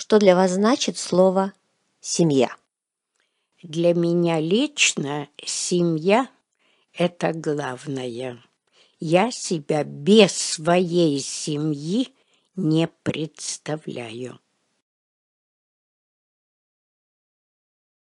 Что для вас значит слово «семья»? Для меня лично семья – это главное. Я себя без своей семьи не представляю.